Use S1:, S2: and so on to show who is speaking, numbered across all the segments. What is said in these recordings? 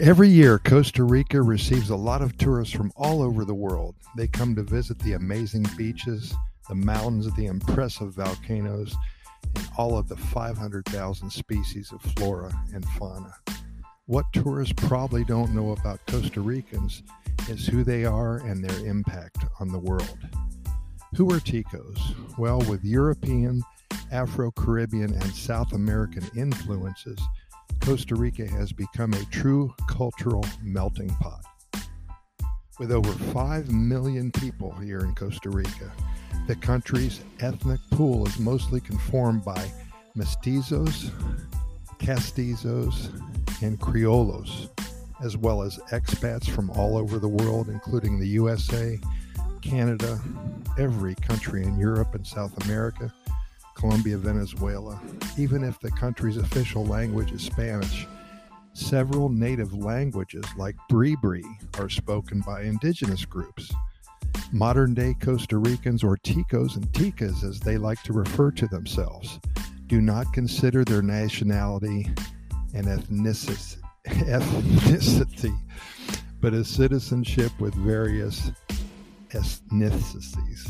S1: Every year, Costa Rica receives a lot of tourists from all over the world. They come to visit the amazing beaches, the mountains, the impressive volcanoes, and all of the 500,000 species of flora and fauna. What tourists probably don't know about Costa Ricans is who they are and their impact on the world. Who are Ticos? Well, with European, Afro Caribbean, and South American influences, Costa Rica has become a true cultural melting pot. With over 5 million people here in Costa Rica, the country's ethnic pool is mostly conformed by mestizos, castizos, and criollos, as well as expats from all over the world, including the USA, Canada, every country in Europe and South America, Colombia, Venezuela, even if the country's official language is Spanish. Several native languages, like Bribri, are spoken by indigenous groups. Modern day Costa Ricans, or Ticos and Ticas as they like to refer to themselves, do not consider their nationality and ethnicity, ethnicity but a citizenship with various ethnicities.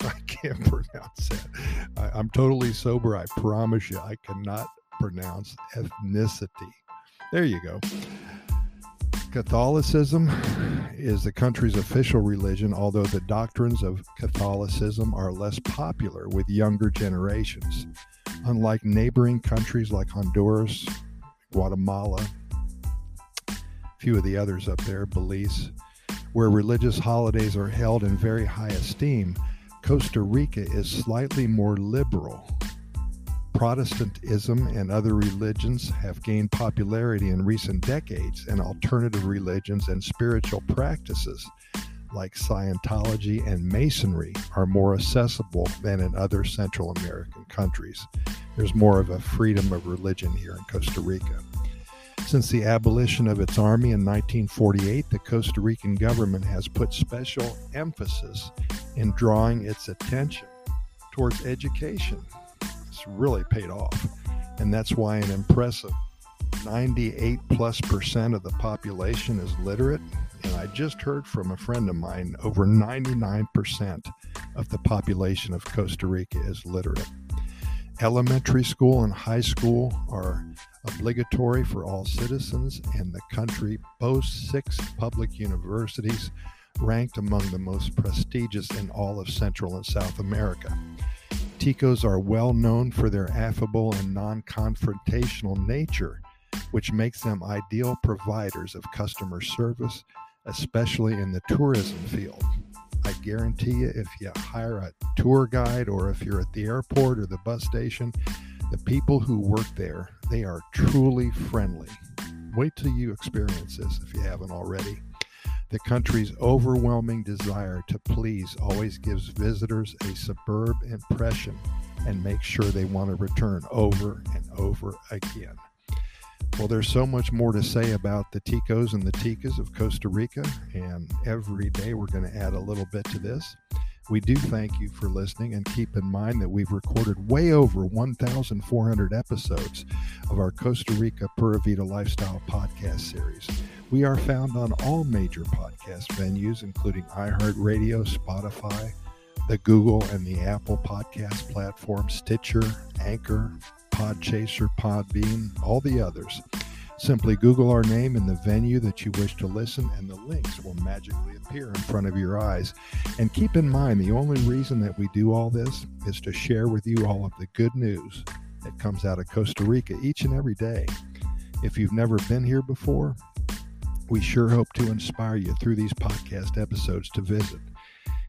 S1: I can't pronounce that. I, am totally sober. I promise you, I cannot pronounce ethnicity. There you go. Catholicism is the country's official religion, although the doctrines of Catholicism are less popular with younger generations. Unlike neighboring countries like Honduras, Guatemala, a few of the others up there, Belize, where religious holidays are held in very high esteem, Costa Rica is slightly more liberal. Protestantism and other religions have gained popularity in recent decades, and alternative religions and spiritual practices like Scientology and Masonry are more accessible than in other Central American countries. There's more of a freedom of religion here in Costa Rica. Since the abolition of its army in 1948, the Costa Rican government has put special emphasis in drawing its attention towards education. It's really paid off. And that's why an impressive 98 plus percent of the population is literate. And I just heard from a friend of mine over 99% of the population of Costa Rica is literate. Elementary school and high school are obligatory for all citizens, and the country boasts six public universities ranked among the most prestigious in all of Central and South America. Ticos are well known for their affable and non confrontational nature, which makes them ideal providers of customer service, especially in the tourism field. I guarantee you, if you hire a tour guide or if you're at the airport or the bus station, the people who work there, they are truly friendly. Wait till you experience this if you haven't already. The country's overwhelming desire to please always gives visitors a superb impression and makes sure they want to return over and over again. Well, there's so much more to say about the Ticos and the Ticas of Costa Rica, and every day we're going to add a little bit to this. We do thank you for listening and keep in mind that we've recorded way over 1,400 episodes of our Costa Rica Pura Vida Lifestyle podcast series. We are found on all major podcast venues, including iHeartRadio, Spotify, the Google and the Apple podcast platform, Stitcher, Anchor, Podchaser, Podbean, all the others. Simply Google our name and the venue that you wish to listen, and the links will magically appear in front of your eyes. And keep in mind, the only reason that we do all this is to share with you all of the good news that comes out of Costa Rica each and every day. If you've never been here before, we sure hope to inspire you through these podcast episodes to visit.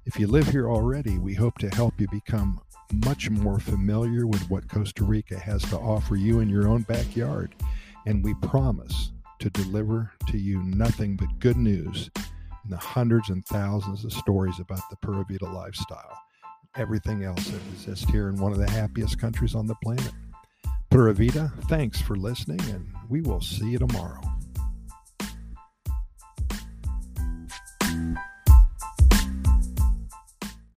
S1: If you live here already, we hope to help you become much more familiar with what Costa Rica has to offer you in your own backyard and we promise to deliver to you nothing but good news and the hundreds and thousands of stories about the Pura Vida lifestyle, everything else that exists here in one of the happiest countries on the planet. Pura Vida, thanks for listening, and we will see you tomorrow.